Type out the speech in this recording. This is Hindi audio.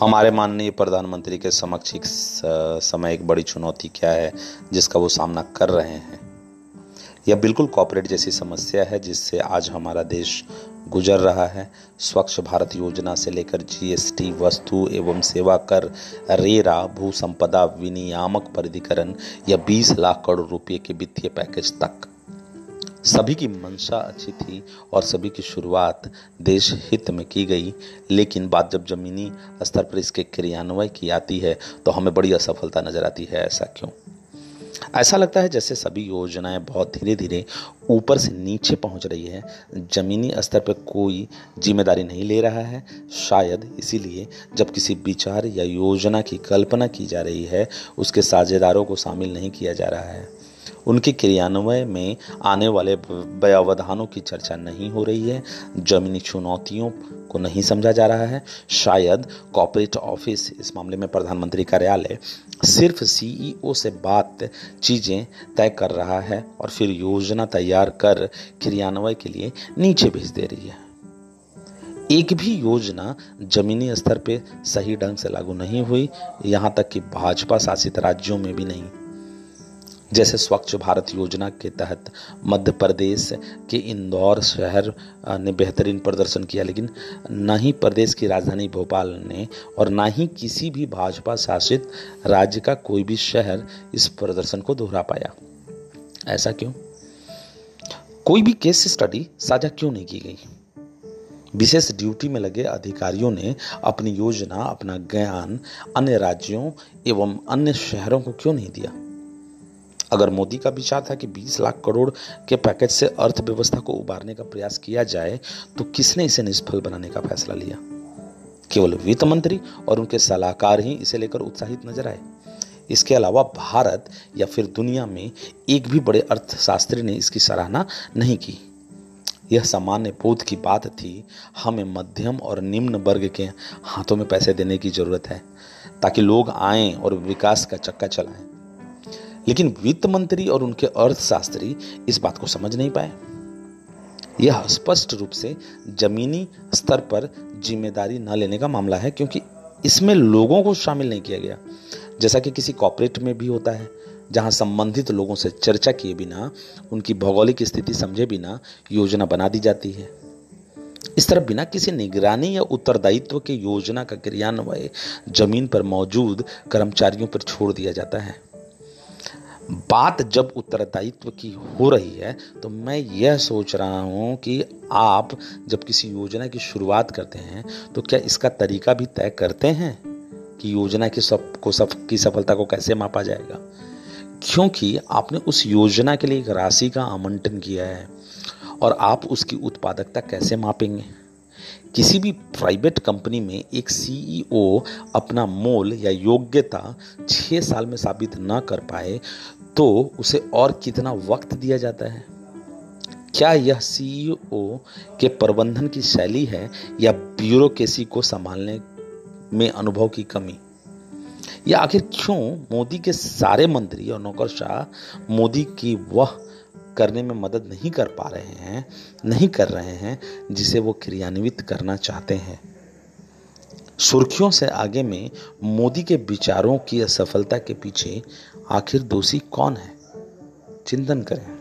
हमारे माननीय प्रधानमंत्री के समक्ष एक समय, एक बड़ी चुनौती क्या है, जिसका वो सामना कर रहे हैं? यह बिल्कुल कॉपरेट जैसी समस्या है, जिससे आज हमारा देश गुजर रहा है। स्वच्छ भारत योजना से लेकर जीएसटी वस्तु एवं सेवा कर, रेरा भू संपदा विनियामक परिधिकरण या 20 लाख करोड़ रुपए के वित्तीय पैकेज तक सभी की मंशा अच्छी थी और सभी की शुरुआत देश हित में की गई। लेकिन बात जब जमीनी स्तर पर इसके क्रियान्वय की आती है तो हमें बड़ी असफलता नज़र आती है। ऐसा क्यों? ऐसा लगता है जैसे सभी योजनाएँ बहुत धीरे धीरे ऊपर से नीचे पहुँच रही है। जमीनी स्तर पर कोई ज़िम्मेदारी नहीं ले रहा है। शायद इसीलिए जब किसी विचार या योजना की कल्पना की जा रही है, उसके साझेदारों को शामिल नहीं किया जा रहा है। उनके क्रियान्वय में आने वाले व्यवधानों की चर्चा नहीं हो रही है। जमीनी चुनौतियों को नहीं समझा जा रहा है। शायद कॉर्पोरेट ऑफ़िस इस मामले में प्रधानमंत्री कार्यालय सिर्फ़ सीईओ से बात, चीज़ें तय कर रहा है और फिर योजना तैयार कर क्रियान्वय के लिए नीचे भेज दे रही है। एक भी योजना जमीनी स्तर पर सही ढंग से लागू नहीं हुई। यहाँ तक कि भाजपा शासित राज्यों में भी नहीं। जैसे स्वच्छ भारत योजना के तहत मध्य प्रदेश के इंदौर शहर ने बेहतरीन प्रदर्शन किया, लेकिन न ही प्रदेश की राजधानी भोपाल ने और न ही किसी भी भाजपा शासित राज्य का कोई भी शहर इस प्रदर्शन को दोहरा पाया। ऐसा क्यों? कोई भी केस स्टडी साझा क्यों नहीं की गई? विशेष ड्यूटी में लगे अधिकारियों ने अपनी योजना, अपना ज्ञान अन्य राज्यों एवं अन्य शहरों को क्यों नहीं दिया? अगर मोदी का विचार था कि 20 लाख करोड़ के पैकेज से अर्थव्यवस्था को उबारने का प्रयास किया जाए तो किसने इसे निष्फल बनाने का फैसला लिया? केवल वित्त मंत्री और उनके सलाहकार ही इसे लेकर उत्साहित नज़र आए। इसके अलावा भारत या फिर दुनिया में एक भी बड़े अर्थशास्त्री ने इसकी सराहना नहीं की। यह सामान्य बोध की बात थी, हमें मध्यम और निम्न वर्ग के हाथों में पैसे देने की ज़रूरत है, ताकि लोग आएँ और विकास का चक्का चलाएँ। लेकिन वित्त मंत्री और उनके अर्थशास्त्री इस बात को समझ नहीं पाए। यह स्पष्ट रूप से जमीनी स्तर पर ज़िम्मेदारी न लेने का मामला है, क्योंकि इसमें लोगों को शामिल नहीं किया गया। जैसा कि किसी कॉपरेट में भी होता है, जहाँ संबंधित लोगों से चर्चा किए बिना, उनकी भौगोलिक स्थिति समझे बिना योजना बना दी जाती है। इस तरह बिना किसी निगरानी या उत्तरदायित्व के योजना का क्रियान्वय ज़मीन पर मौजूद कर्मचारियों पर छोड़ दिया जाता है। बात जब उत्तरदायित्व की हो रही है तो मैं यह सोच रहा हूँ कि आप जब किसी योजना की शुरुआत करते हैं तो क्या इसका तरीका भी तय करते हैं कि योजना की सब, को सब, की सफलता को कैसे मापा जाएगा? क्योंकि आपने उस योजना के लिए एक राशि का आवंटन किया है और आप उसकी उत्पादकता कैसे मापेंगे? किसी भी प्राइवेट कंपनी में एक सीईओ अपना मोल या योग्यता छः साल में साबित ना कर पाए तो उसे और कितना वक्त दिया जाता है? क्या यह सीईओ के प्रबंधन की शैली है या ब्यूरोक्रेसी को संभालने में अनुभव की कमी? या आखिर क्यों मोदी के सारे मंत्री और नौकरशाह मोदी की वह करने में मदद नहीं कर पा रहे हैं, नहीं कर रहे हैं जिसे वो क्रियान्वित करना चाहते हैं? सुर्खियों से आगे में मोदी के विचारों की असफलता के पीछे आखिर दोषी कौन है? चिंतन करें।